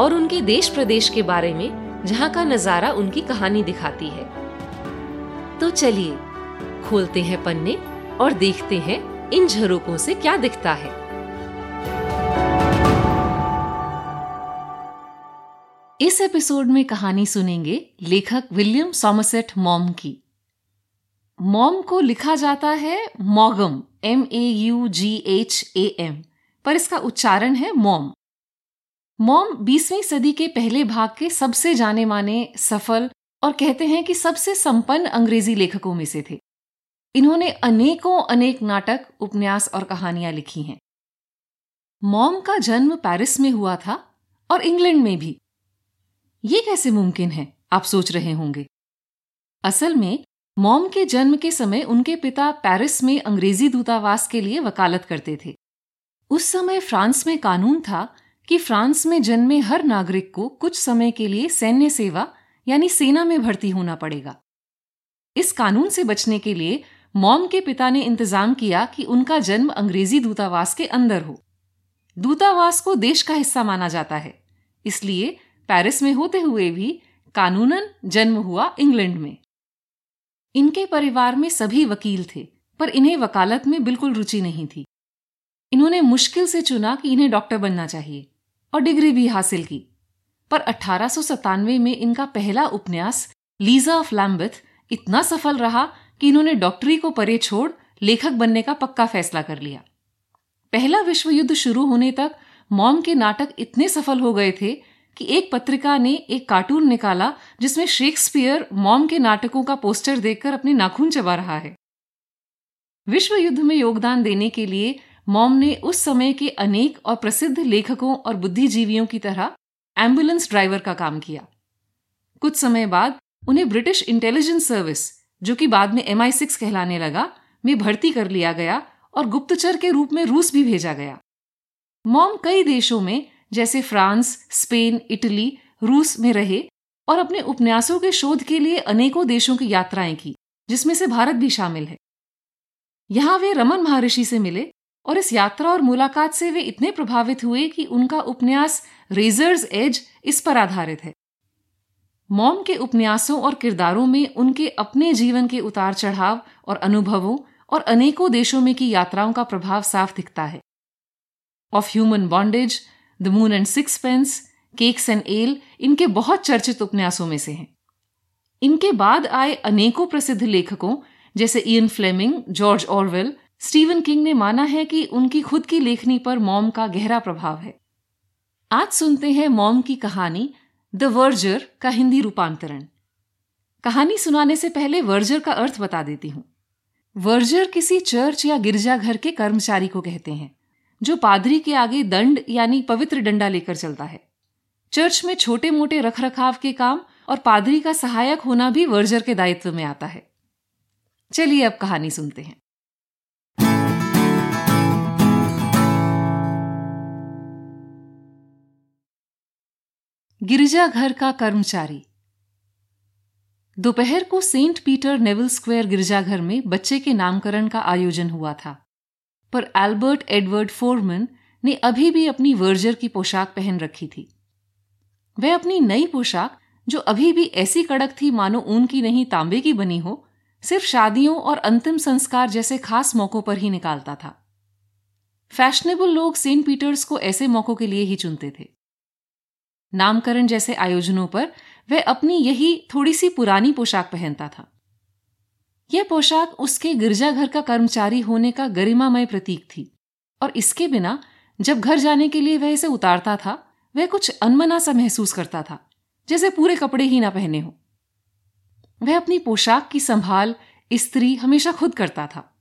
और उनके देश प्रदेश के बारे में, जहाँ का नज़ारा उनकी कहानी दिखाती है। तो चलिए, खोलते हैं पन्ने और देखते हैं इन झरोकों से क्या दिखता है। इस एपिसोड में कहानी सुनेंगे लेखक विलियम सॉमसेट मॉम की। मॉम को लिखा जाता है मॉगम M A U G H A M पर इसका उच्चारण है मॉम। मॉम बीसवीं सदी के पहले भाग के सबसे जाने माने सफल और कहते हैं कि सबसे संपन्न अंग्रेज़ी लेखकों में से थे। इन्होंने अनेकों अनेक नाटक, उपन्यास और कहानियाँ लिखी हैं। मॉम का जन्म पेरिस में हुआ था और इंग्लैंड में भी। ये कैसे मुमकिन है, आप सोच रहे होंगे। असल में, मॉम के जन्म के समय उनके पिता पेरिस में अंग्रेज़ी दूतावास के लिए वकालत करते थे। उस समय फ्रांस में कानून था कि फ्रांस में जन्मे हर नागरिक को कुछ समय के लिए सैन्य सेवा, यानी सेना में भर्ती होना पड़ेगा। इस कानून से बचने के लिए मॉम के पिता ने इंतज़ाम किया कि उनका जन्म अंग्रेज़ी दूतावास के अंदर हो। दूतावास को देश का हिस्सा माना जाता है। इसलिए पेरिस में होते हुए भी कानूनन जन्म हुआ इंग्लैंड में। इनके परिवार में सभी वकील थे, पर इन्हें वकालत में बिल्कुल रुचि नहीं थी। इन्होंने मुश्किल से चुना कि इन्हें डॉक्टर बनना चाहिए। और डिग्री भी हासिल की। पर अठारह में इनका पहला उपन्यास, लीजा ऑफ़ लैम्बथ, इतना सफल रहा कि इन्होंने डॉक्टरी को परे छोड़ लेखक बनने का पक्का फैसला कर लिया। पहला विश्व युद्ध शुरू होने तक मॉम के नाटक इतने सफल हो गए थे कि एक पत्रिका ने एक कार्टून निकाला जिसमें शेक्सपियर मॉम के नाटकों का पोस्टर देखकर अपने नाखून चबा रहा है। विश्व युद्ध में योगदान देने के लिए मॉम ने उस समय के अनेक और प्रसिद्ध लेखकों और बुद्धिजीवियों की तरह एंबुलेंस ड्राइवर का काम किया। कुछ समय बाद उन्हें ब्रिटिश इंटेलिजेंस सर्विस, जो कि बाद में एम कहलाने लगा, में भर्ती कर लिया गया और गुप्तचर के रूप में रूस भी भेजा गया। मॉम कई देशों में, जैसे फ्रांस, स्पेन, इटली, रूस में रहे और अपने उपन्यासों के शोध के लिए अनेकों देशों की यात्राएँ की, जिसमें से भारत भी शामिल है। यहाँ वे रमन महर्षि से मिले और इस यात्रा और मुलाकात से वे इतने प्रभावित हुए कि उनका उपन्यास रेजर्स एज इस पर आधारित है। मॉम के उपन्यासों और किरदारों में उनके अपने जीवन के उतार चढ़ाव और अनुभवों और अनेकों देशों में की यात्राओं का प्रभाव साफ़ दिखता है। Of human bondage the moon and sixpence cakes and ale इनके बहुत चर्चित उपन्यासों में से हैं। इनके बाद आए अनेकों प्रसिद्ध लेखकों जैसे Ian Fleming George Orwell Stephen King ने माना है कि उनकी खुद की लेखनी पर मॉम का गहरा प्रभाव है। आज सुनते हैं मॉम की कहानी, द वर्जर का हिंदी रूपांतरण। कहानी सुनाने से पहले वर्जर का अर्थ बता देती हूँ। वर्जर किसी चर्च या गिरजाघर के कर्मचारी को कहते हैं, जो पादरी के आगे दंड यानी पवित्र डंडा लेकर चलता है। चर्च में छोटे मोटे रखरखाव के काम और पादरी का सहायक होना भी वर्जर के दायित्व में आता है। चलिए अब कहानी सुनते हैं। गिरजाघर का कर्मचारी। दोपहर को सेंट पीटर नेवल स्क्वायर गिरजाघर में बच्चे के नामकरण का आयोजन हुआ था। पर एल्बर्ट एडवर्ड फोरमन ने अभी भी अपनी वर्जर की पोशाक पहन रखी थी। वह अपनी नई पोशाक, जो अभी भी ऐसी कड़क थी मानो ऊन की नहीं तांबे की बनी हो, सिर्फ़ शादियों और अंतिम संस्कार जैसे खास मौकों पर ही निकालता था। फैशनेबल लोग सेंट पीटर्स को ऐसे मौकों के लिए ही चुनते थे। नामकरण जैसे आयोजनों पर वह अपनी यही थोड़ी सी पुरानी पोशाक पहनता था। यह पोशाक उसके गिरजाघर का कर्मचारी होने का गरिमामय प्रतीक थी और इसके बिना जब घर जाने के लिए वह इसे उतारता था, वह कुछ अनमना सा महसूस करता था, जैसे पूरे कपड़े ही ना पहने हो। वह अपनी पोशाक की संभाल स्त्री हमेशा खुद करता था।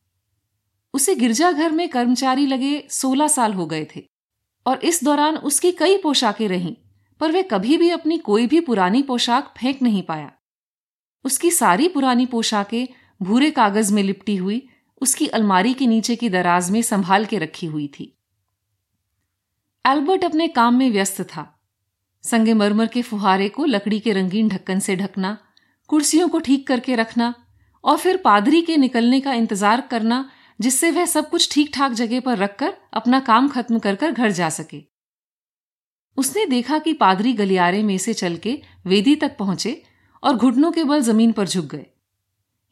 उसे गिरजाघर में कर्मचारी लगे सोलह साल हो गए थे और इस दौरान उसकी कई पोशाकें रहीं। पर वह कभी भी अपनी कोई भी पुरानी पोशाक फेंक नहीं पाया। उसकी सारी पुरानी पोशाकें भूरे कागज़ में लिपटी हुई, उसकी अलमारी के नीचे की दराज में संभाल के रखी हुई थी। एल्बर्ट अपने काम में व्यस्त था। संगे मरमर के फुहारे को लकड़ी के रंगीन ढक्कन से ढकना, कुर्सियों को ठीक करके रखना और फिर पादरी के निकलने का इंतज़ार करना, जिससे वह सब कुछ ठीक ठाक जगह पर रखकर अपना काम खत्म कर कर घर जा सके। उसने देखा कि पादरी गलियारे में से चल के वेदी तक पहुँचे और घुटनों के बल ज़मीन पर झुक गए।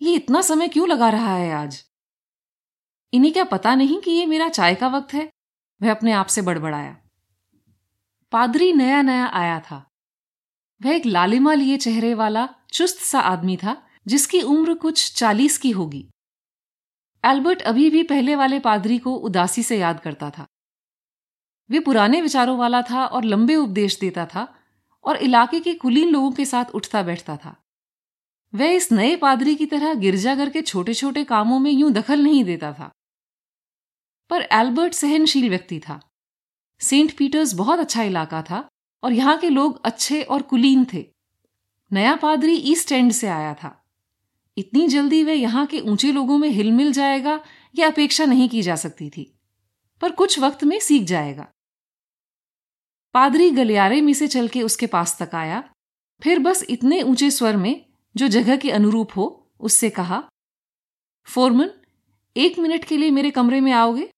ये इतना समय क्यों लगा रहा है आज? इन्हें क्या पता नहीं कि ये मेरा चाय का वक्त है? वह अपने आप से बड़बड़ाया। पादरी नया नया आया था। वह एक लालिमा लिए चेहरे वाला, चुस्त सा आदमी था, जिसकी उम्र कुछ चालीस की होगी। एल्बर्ट अभी भी पहले वाले पादरी को उदासी से याद करता था। वे पुराने विचारों वाला था और लंबे उपदेश देता था और इलाके के कुलीन लोगों के साथ उठता बैठता था। वह इस नए पादरी की तरह गिरजाघर के छोटे छोटे कामों में यूँ दखल नहीं देता था। पर एल्बर्ट सहनशील व्यक्ति था। सेंट पीटर्स बहुत अच्छा इलाका था और यहाँ के लोग अच्छे और कुलीन थे। नया पादरी ईस्ट एंड से आया था। इतनी जल्दी वह यहाँ के ऊँचे लोगों में हिल मिल जाएगा यह अपेक्षा नहीं की जा सकती थी। पर कुछ वक्त में सीख जाएगा। पादरी गलियारे में से चल के उसके पास तक आया। फिर बस इतने ऊँचे स्वर में, जो जगह के अनुरूप हो, उससे कहा, फोरमन, एक मिनट के लिए मेरे कमरे में आओगे?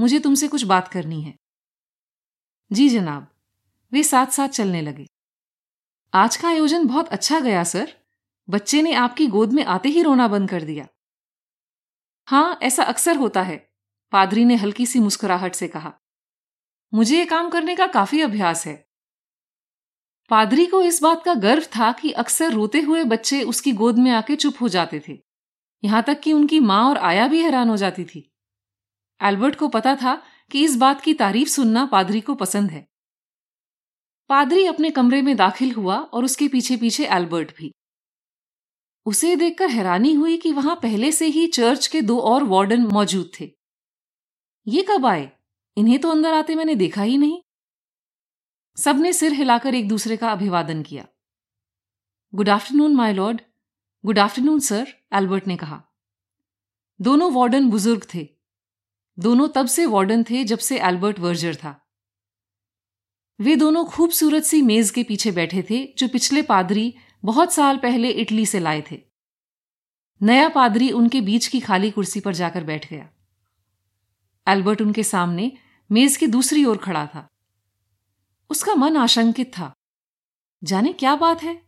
मुझे तुमसे कुछ बात करनी है। जी जनाब। वे साथ साथ चलने लगे। आज का आयोजन बहुत अच्छा गया, सर। बच्चे ने आपकी गोद में आते ही रोना बंद कर दिया। हाँ, ऐसा अक्सर होता है, पादरी ने हल्की सी मुस्कुराहट से कहा। मुझे ये काम करने का काफ़ी अभ्यास है। पादरी को इस बात का गर्व था कि अक्सर रोते हुए बच्चे उसकी गोद में आके चुप हो जाते थे। यहाँ तक कि उनकी माँ और आया भी हैरान हो जाती थी। एल्बर्ट को पता था कि इस बात की तारीफ़ सुनना पादरी को पसंद है। पादरी अपने कमरे में दाखिल हुआ और उसके पीछे पीछे एल्बर्ट भी। उसे देखकर हैरानी हुई कि वहाँ पहले से ही चर्च के दो और वार्डन मौजूद थे। ये कब आए? इन्हें तो अंदर आते मैंने देखा ही नहीं। सबने सिर हिलाकर एक दूसरे का अभिवादन किया। Good afternoon, my lord. Good afternoon, sir, Albert ने कहा। दोनों वार्डन बुज़ुर्ग थे। दोनों तब से वार्डन थे जब से एल्बर्ट वर्जर था। वे दोनों खूबसूरत सी मेज के पीछे बैठे थे, जो पिछले पादरी बहुत साल पहले इटली से लाए थे। नया पादरी उनके बीच की खाली कुर्सी पर जाकर बैठ गया। एल्बर्ट उनके सामने मेज की दूसरी ओर खड़ा था। उसका मन आशंकित था। जाने क्या बात है?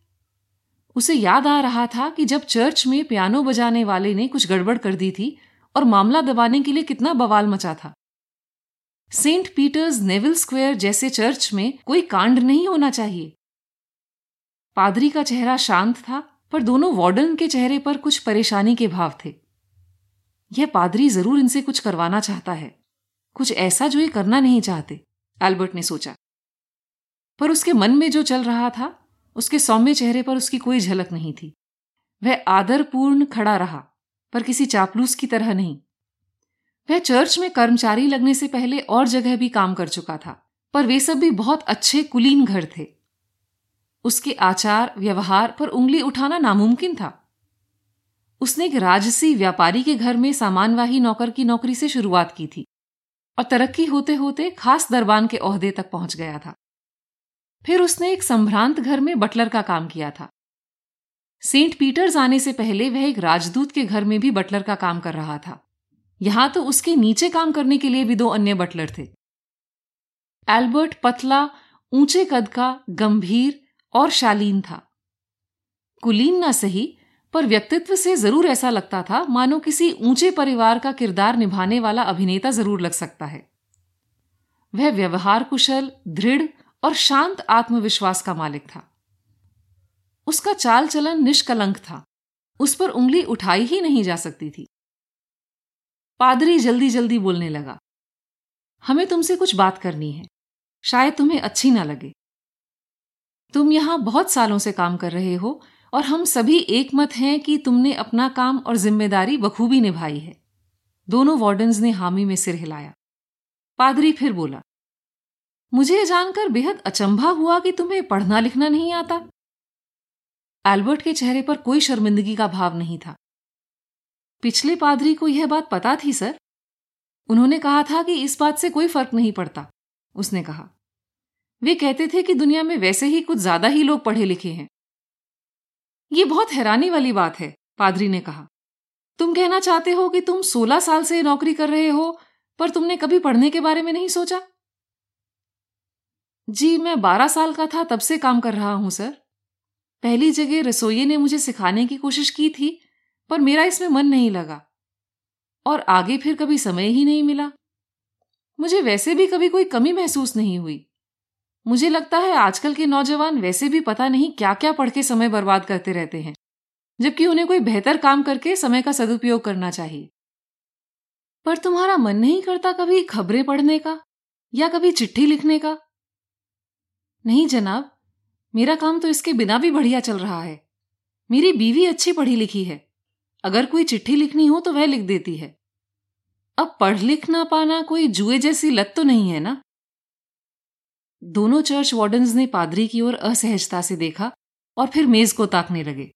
उसे याद आ रहा था कि जब चर्च में पियानो बजाने वाले ने कुछ गड़बड़ कर दी थी और मामला दबाने के लिए कितना बवाल मचा था। सेंट पीटर्स नेविल स्क्वायर जैसे चर्च में कोई कांड नहीं होना चाहिए। पादरी का चेहरा शांत था, पर दोनों वार्डन के चेहरे पर कुछ परेशानी के भाव थे। यह पादरी ज़रूर इनसे कुछ करवाना चाहता है। कुछ ऐसा जो ये करना नहीं चाहते एल्बर्ट ने सोचा। पर उसके मन में जो चल रहा था, उसके सौम्य चेहरे पर उसकी कोई झलक नहीं थी। वह आदरपूर्ण खड़ा रहा, पर किसी चापलूस की तरह नहीं। वह चर्च में कर्मचारी लगने से पहले और जगह भी काम कर चुका था, पर वे सब भी बहुत अच्छे, कुलीन घर थे। उसके आचार, व्यवहार पर उंगली उठाना नामुमकिन था। उसने एक राजसी व्यापारी के घर में सामानवाही नौकर की नौकरी से शुरुआत की थी। और तरक्की होते होते खास दरबान के ओहदे तक पहुँच गया था। फिर उसने एक संभ्रांत घर में बटलर का काम किया था। सेंट पीटर्स आने से पहले वह एक राजदूत के घर में भी बटलर का काम कर रहा था। यहाँ तो उसके नीचे काम करने के लिए भी दो अन्य बटलर थे। एल्बर्ट पतला, ऊँचे कद का, गंभीर और शालीन था। कुलीन ना सही पर व्यक्तित्व से ज़रूर ऐसा लगता था, मानो किसी ऊँचे परिवार का किरदार निभाने वाला अभिनेता ज़रूर लग सकता है। वह व्यवहार कुशल, दृढ़ और शांत आत्मविश्वास का मालिक था। उसका चाल चलन निष्कलंक था। उस पर उंगली उठाई ही नहीं जा सकती थी। पादरी जल्दी जल्दी बोलने लगा, हमें तुमसे कुछ बात करनी है। शायद तुम्हें अच्छी ना लगे। तुम यहाँ बहुत सालों से काम कर रहे हो और हम सभी एक मत हैं कि तुमने अपना काम और ज़िम्मेदारी बखूबी निभाई है। दोनों वार्डन्स ने हामी में सिर हिलाया। पादरी फिर बोला, मुझे जानकर बेहद अचंभा हुआ कि तुम्हें पढ़ना लिखना नहीं आता। एल्बर्ट के चेहरे पर कोई शर्मिंदगी का भाव नहीं था। पिछले पादरी को यह बात पता थी, सर। उन्होंने कहा था कि इस बात से कोई फ़र्क नहीं पड़ता। उसने कहा, वे कहते थे कि दुनिया में वैसे ही कुछ ज़्यादा ही लोग पढ़े लिखे हैं। ये बहुत हैरानी वाली बात है, पादरी ने कहा। तुम कहना चाहते हो कि तुम 16 साल से नौकरी कर रहे हो, पर तुमने कभी पढ़ने के बारे में नहीं सोचा? जी, मैं 12 साल का था, तब से काम कर रहा हूँ, सर। पहली जगह रसोइये ने मुझे सिखाने की कोशिश की थी, पर मेरा इसमें मन नहीं लगा। और आगे फिर कभी समय ही नहीं मिला। मुझे वैसे भी कभी कोई कमी महसूस नहीं हुई। मुझे लगता है आजकल के नौजवान वैसे भी पता नहीं क्या क्या पढ़ के समय बर्बाद करते रहते हैं, जबकि उन्हें कोई बेहतर काम करके समय का सदुपयोग करना चाहिए। पर तुम्हारा मन नहीं करता कभी खबरें पढ़ने का या कभी चिट्ठी लिखने का? नहीं जनाब, मेरा काम तो इसके बिना भी बढ़िया चल रहा है। मेरी बीवी अच्छी पढ़ी लिखी है। अगर कोई चिट्ठी लिखनी हो तो वह लिख देती है। अब पढ़ लिख ना पाना कोई जुए जैसी लत तो नहीं है ना? दोनों चर्च वार्डन्स ने पादरी की ओर असहजता से देखा और फिर मेज को ताकने लगे।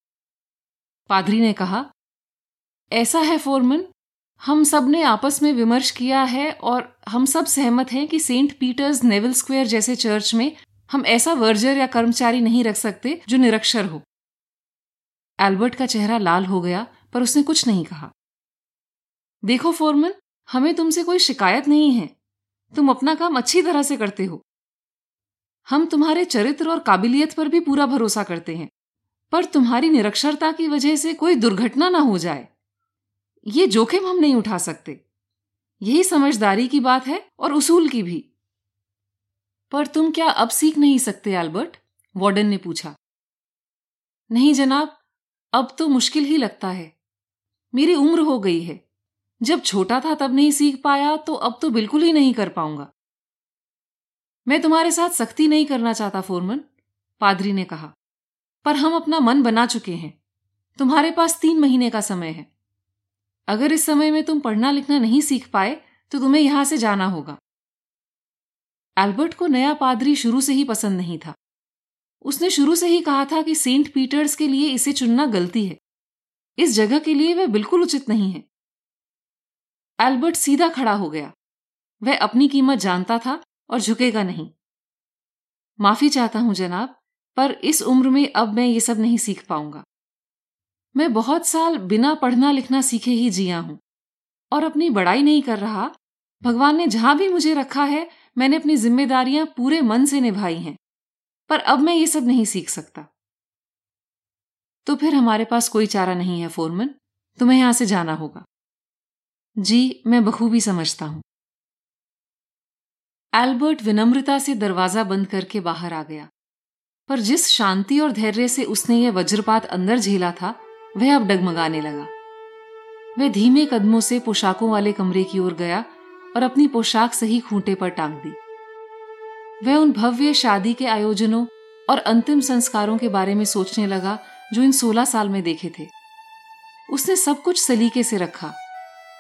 पादरी ने कहा, ऐसा है फोरमन, हम सबने आपस में विमर्श किया है और हम सब सहमत हैं कि सेंट पीटर्स नेवल स्क्वायर जैसे चर्च में हम ऐसा वर्जर या कर्मचारी नहीं रख सकते जो निरक्षर हो। एल्बर्ट का चेहरा लाल हो गया, पर उसने कुछ नहीं कहा। देखो फोरमन, हमें तुमसे कोई शिकायत नहीं है। तुम अपना काम अच्छी तरह से करते हो। हम तुम्हारे चरित्र और काबिलियत पर भी पूरा भरोसा करते हैं, पर तुम्हारी निरक्षरता की वजह से कोई दुर्घटना ना हो जाए। ये जोखिम हम नहीं उठा सकते। यही समझदारी की बात है और उसूल की भी। पर तुम क्या अब सीख नहीं सकते एल्बर्ट वार्डन ने पूछा। नहीं जनाब, अब तो मुश्किल ही लगता है। मेरी उम्र हो गई है। जब छोटा था तब नहीं सीख पाया तो अब तो बिल्कुल ही नहीं कर पाऊँगा। मैं तुम्हारे साथ सख्ती नहीं करना चाहता, फोरमन, पादरी ने कहा। पर हम अपना मन बना चुके हैं। तुम्हारे पास तीन महीने का समय है। अगर इस समय में तुम पढ़ना लिखना नहीं सीख पाए तो तुम्हें यहाँ से जाना होगा। एल्बर्ट को नया पादरी शुरू से ही पसंद नहीं था। उसने शुरू से ही कहा था कि सेंट पीटर्स के लिए इसे चुनना गलती है। इस जगह के लिए वह बिल्कुल उचित नहीं है। एल्बर्ट सीधा खड़ा हो गया। वह अपनी कीमत जानता था और झुकेगा नहीं। माफ़ी चाहता हूँ जनाब, पर इस उम्र में अब मैं ये सब नहीं सीख पाऊँगा। मैं बहुत साल बिना पढ़ना लिखना सीखे ही जिया हूँ, और अपनी बड़ाई नहीं कर रहा। भगवान ने जहाँ भी मुझे रखा है, मैंने अपनी जिम्मेदारियाँ पूरे मन से निभाई हैं, पर अब मैं ये सब नहीं सीख सकता। तो फिर हमारे पास कोई चारा नहीं है, फोरमन। तुम्हें यहाँ से जाना होगा। जी, मैं बखूबी समझता हूँ। एल्बर्ट विनम्रता से दरवाज़ा बंद करके बाहर आ गया। पर जिस शांति और धैर्य से उसने यह वज्रपात अंदर झेला था, वह अब डगमगाने लगा। वह धीमे कदमों से पोशाकों वाले कमरे की ओर गया और अपनी पोशाक सही खूंटे पर टांग दी। वह उन भव्य शादी के आयोजनों और अंतिम संस्कारों के बारे में सोचने लगा, जो इन सोलह साल में देखे थे। उसने सब कुछ सलीके से रखा,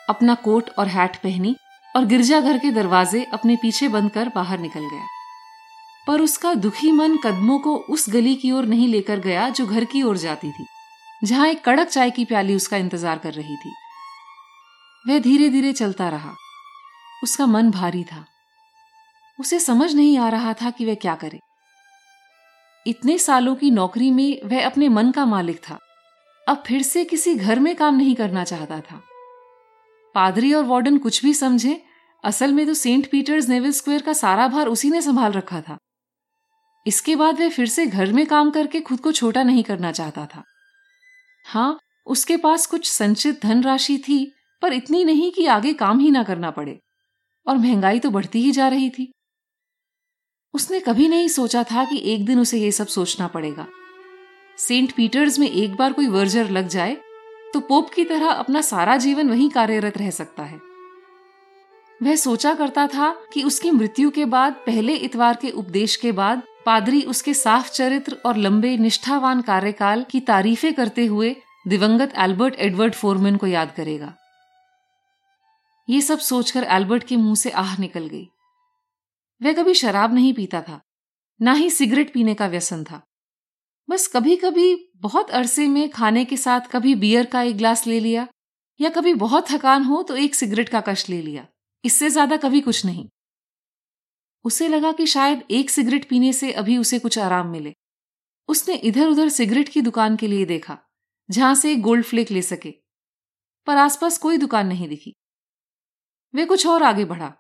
अपना कोट और हैट पहनी और गिरजाघर के दरवाजे अपने पीछे बंद कर बाहर निकल गया। पर उसका दुखी मन कदमों को उस गली की ओर नहीं लेकर गया जो घर की ओर जाती थी, जहाँ एक कड़क चाय की प्याली उसका इंतज़ार कर रही थी। वह धीरे धीरे चलता रहा। उसका मन भारी था। उसे समझ नहीं आ रहा था कि वह क्या करे। इतने सालों की नौकरी में वह अपने मन का मालिक था। अब फिर से किसी घर में काम नहीं करना चाहता था। पादरी और वार्डन कुछ भी समझे, असल में तो सेंट पीटर्स नेवल स्क्वायर का सारा भार उसी ने संभाल रखा था। इसके बाद वह फिर से घर में काम करके खुद को छोटा नहीं करना चाहता था। हाँ उसके पास कुछ संचित धनराशि थी, पर इतनी नहीं कि आगे काम ही ना करना पड़े, और महँगाई तो बढ़ती ही जा रही थी। उसने कभी नहीं सोचा था कि एक दिन उसे यह सब सोचना पड़ेगा। सेंट पीटर्स में एक बार कोई वर्जर लग जाए तो पोप की तरह अपना सारा जीवन वहीं कार्यरत रह सकता है। वह सोचा करता था कि उसकी मृत्यु के बाद, पहले इतवार के उपदेश के बाद, पादरी उसके साफ़ चरित्र और लंबे, निष्ठावान कार्यकाल की तारीफें करते हुए दिवंगत एल्बर्ट एडवर्ड फोरमैन को याद करेगा। ये सब सोचकर एल्बर्ट के मुँह से आह निकल गई। वह कभी शराब नहीं पीता था, ना ही सिगरेट पीने का व्यसन था। बस कभी कभी बहुत अरसे में खाने के साथ कभी बियर का एक ग्लास ले लिया, या कभी बहुत थकान हो तो एक सिगरेट का कश ले लिया। इससे ज़्यादा कभी कुछ नहीं। उसे लगा कि शायद एक सिगरेट पीने से अभी उसे कुछ आराम मिले। उसने इधर उधर सिगरेट की दुकान के लिए देखा, जहाँ से गोल्ड फ्लेक ले सके। पर आसपास कोई दुकान नहीं दिखी। वे कुछ और आगे बढ़ा।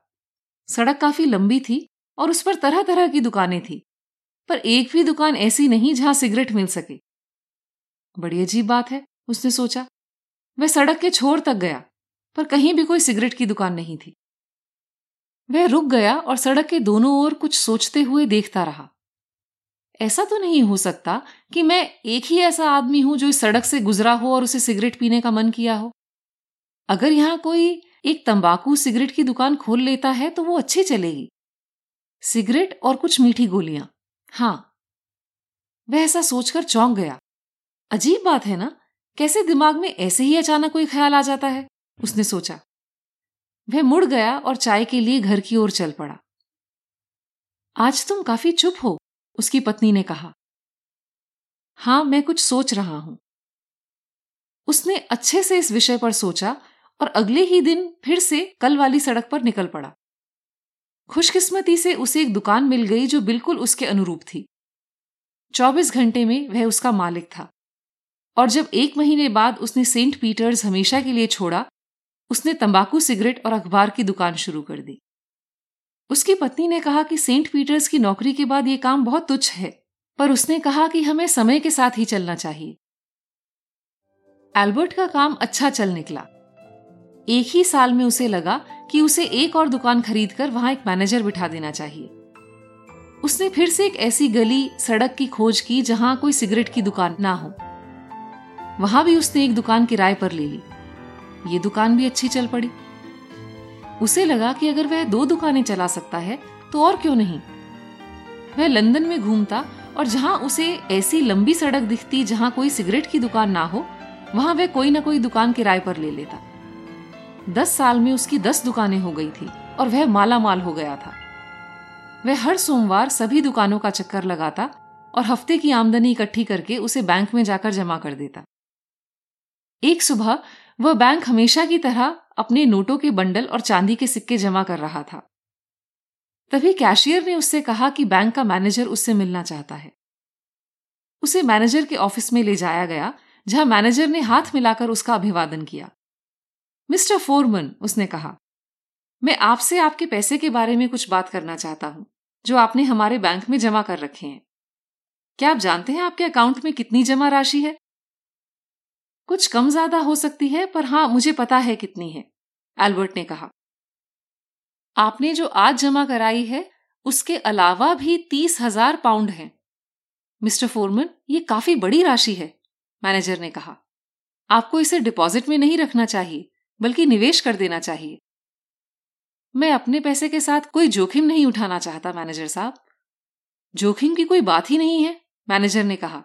सड़क काफ़ी लंबी थी और उस पर तरह तरह की दुकानें थी। पर एक भी दुकान ऐसी नहीं जहाँ सिगरेट मिल सके। बड़ी अजीब बात है, उसने सोचा। वह सड़क के छोर तक गया, पर कहीं भी कोई सिगरेट की दुकान नहीं थी। वह रुक गया और सड़क के दोनों ओर कुछ सोचते हुए देखता रहा। ऐसा तो नहीं हो सकता कि मैं एक ही ऐसा आदमी हूँ जो इस सड़क से गुजरा हो और उसे सिगरेट पीने का मन किया हो। अगर यहाँ कोई एक तंबाकू सिगरेट की दुकान खोल लेता है तो वो अच्छी चलेगी। सिगरेट और कुछ मीठी गोलियाँ। हाँ, वह ऐसा सोचकर चौंक गया। अजीब बात है ना, कैसे दिमाग में ऐसे ही अचानक कोई ख्याल आ जाता है? उसने सोचा। वह मुड़ गया और चाय के लिए घर की ओर चल पड़ा। आज तुम काफ़ी चुप हो, उसकी पत्नी ने कहा। हाँ, मैं कुछ सोच रहा हूँ। उसने अच्छे से इस विषय पर सोचा और अगले ही दिन फिर से कल वाली सड़क पर निकल पड़ा। खुशकिस्मती से उसे एक दुकान मिल गई जो बिल्कुल उसके अनुरूप थी। 24 घंटे में वह उसका मालिक था। और जब एक महीने बाद उसने सेंट पीटर्स हमेशा के लिए छोड़ा, उसने तंबाकू, सिगरेट और अखबार की दुकान शुरू कर दी। उसकी पत्नी ने कहा कि सेंट पीटर्स की नौकरी के बाद यह काम बहुत तुच्छ है, पर उसने कहा कि हमें समय के साथ ही चलना चाहिए। एल्बर्ट का काम अच्छा चल निकला। एक ही साल में उसे लगा कि उसे एक और दुकान खरीदकर वहाँ एक मैनेजर बिठा देना चाहिए। उसने फिर से एक ऐसी गली, सड़क की खोज की जहाँ कोई सिगरेट की दुकान ना हो। वहाँ भी उसने एक दुकान किराए पर ले ली। ये दुकान भी अच्छी चल पड़ी। उसे लगा कि अगर वह दो दुकानें चला सकता है तो और क्यों नहीं? वह लंदन में घूमता और जहाँ उसे ऐसी लंबी सड़क दिखती जहाँ कोई सिगरेट की दुकान ना हो, वहाँ वह कोई ना कोई दुकान किराए पर ले लेता। दस साल में उसकी दस दुकानें हो गई थी और वह माला माल हो गया था। वह हर सोमवार सभी दुकानों का चक्कर लगाता और हफ़्ते की आमदनी इकट्ठी करके उसे बैंक में जाकर जमा कर देता। एक सुबह वह बैंक हमेशा की तरह अपने नोटों के बंडल और चांदी के सिक्के जमा कर रहा था। तभी कैशियर ने उससे कहा कि बैंक का मैनेजर उससे मिलना चाहता है। उसे मैनेजर के ऑफ़िस में ले जाया गया, जहाँ मैनेजर ने हाथ मिलाकर उसका अभिवादन किया। मिस्टर फोरमन, उसने कहा, मैं आपसे आपके पैसे के बारे में कुछ बात करना चाहता हूँ, जो आपने हमारे बैंक में जमा कर रखे हैं। क्या आप जानते हैं आपके अकाउंट में कितनी जमा राशि है? कुछ कम ज़्यादा हो सकती है, पर हाँ, मुझे पता है कितनी है, एल्बर्ट ने कहा। आपने जो आज जमा कराई है, उसके अलावा भी तीस हज़ार पाउंड है। मिस्टर फोरमन, ये काफ़ी बड़ी राशि है, मैनेजर ने कहा। आपको इसे डिपॉजिट में नहीं रखना चाहिए बल्कि निवेश कर देना चाहिए। मैं अपने पैसे के साथ कोई जोखिम नहीं उठाना चाहता, मैनेजर साहब। जोखिम की कोई बात ही नहीं है, मैनेजर ने कहा।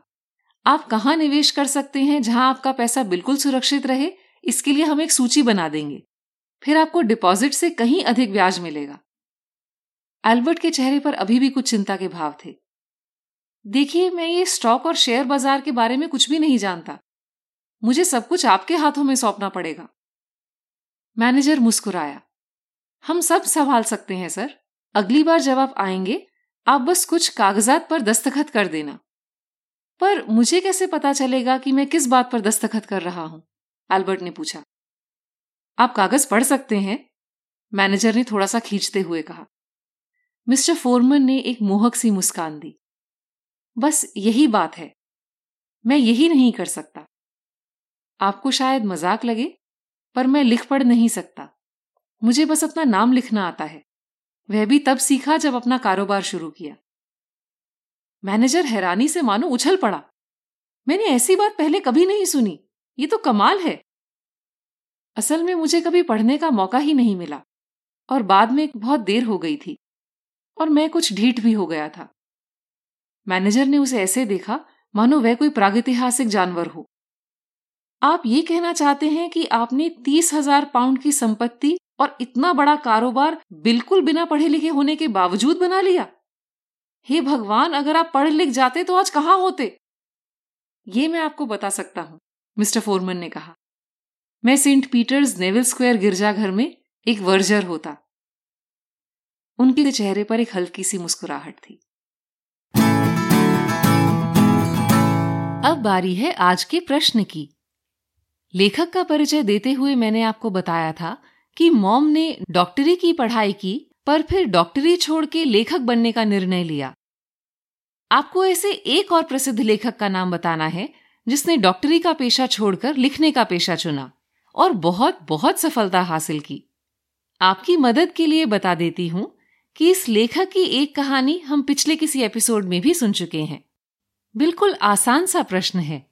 आप कहाँ निवेश कर सकते हैं जहाँ आपका पैसा बिल्कुल सुरक्षित रहे, इसके लिए हम एक सूची बना देंगे। फिर आपको डिपॉजिट से कहीं अधिक ब्याज मिलेगा। एल्बर्ट के चेहरे पर अभी भी कुछ चिंता के भाव थे। देखिए, मैं ये स्टॉक और शेयर बाज़ार के बारे में कुछ भी नहीं जानता। मुझे सब कुछ आपके हाथों में सौंपना पड़ेगा। मैनेजर मुस्कुराया। हम सब संभाल सकते हैं, सर। अगली बार जब आप आएँगे, आप बस कुछ कागजात पर दस्तखत कर देना। पर मुझे कैसे पता चलेगा कि मैं किस बात पर दस्तखत कर रहा हूँ? एल्बर्ट ने पूछा। आप कागज़ पढ़ सकते हैं, मैनेजर ने थोड़ा सा खींचते हुए कहा। मिस्टर फोरमन ने एक मोहक सी मुस्कान दी। बस यही बात है। मैं यही नहीं कर सकता। आपको शायद मज़ाक लगे पर मैं लिख पढ़ नहीं सकता। मुझे बस अपना नाम लिखना आता है। वह भी तब सीखा जब अपना कारोबार शुरू किया। मैनेजर हैरानी से मानो उछल पड़ा। मैंने ऐसी बात पहले कभी नहीं सुनी। ये तो कमाल है। असल में मुझे कभी पढ़ने का मौका ही नहीं मिला। और बाद में बहुत देर हो गई थी। और मैं कुछ ढीठ भी हो गया था। मैनेजर ने उसे ऐसे देखा मानो वह कोई प्रागैतिहासिक जानवर हो। आप ये कहना चाहते हैं कि आपने तीस हज़ार पाउंड की संपत्ति और इतना बड़ा कारोबार बिल्कुल बिना पढ़े लिखे होने के बावजूद बना लिया? हे भगवान, अगर आप पढ़ लिख जाते तो आज कहाँ होते? ये मैं आपको बता सकता हूँ, मिस्टर फोरमन ने कहा। मैं सेंट पीटर्स नेवल स्क्वायर गिरजाघर में एक वर्जर होता। उनके चेहरे पर एक हल्की सी मुस्कुराहट थी। अब बारी है आज के प्रश्न की। लेखक का परिचय देते हुए मैंने आपको बताया था कि मॉम ने डॉक्टरी की पढ़ाई की, पर फिर डॉक्टरी छोड़ के लेखक बनने का निर्णय लिया। आपको ऐसे एक और प्रसिद्ध लेखक का नाम बताना है, जिसने डॉक्टरी का पेशा छोड़कर लिखने का पेशा चुना और बहुत बहुत सफलता हासिल की। आपकी मदद के लिए बता देती हूँ कि इस लेखक की एक कहानी हम पिछले किसी एपिसोड में भी सुन चुके हैं। बिल्कुल आसान सा प्रश्न है।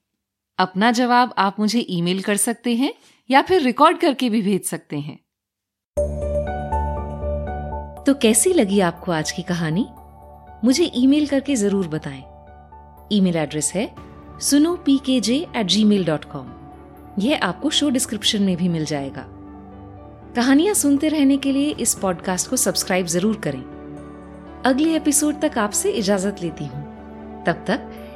अपना जवाब आप मुझे ईमेल कर सकते हैं या फिर रिकॉर्ड करके भी भेज सकते हैं। तो कैसी लगी आपको आज की कहानी? मुझे ईमेल करके ज़रूर बताएँ। ईमेल एड्रेस है सुनो P K J at Gmail dot com यह आपको शो डिस्क्रिप्शन में भी मिल जाएगा। कहानियाँ सुनते रहने के लिए इस पॉडकास्ट को सब्सक्राइब ज़रूर करें। अगले एपिसोड तक आपसे इजाज़त लेती हूँ। तब तक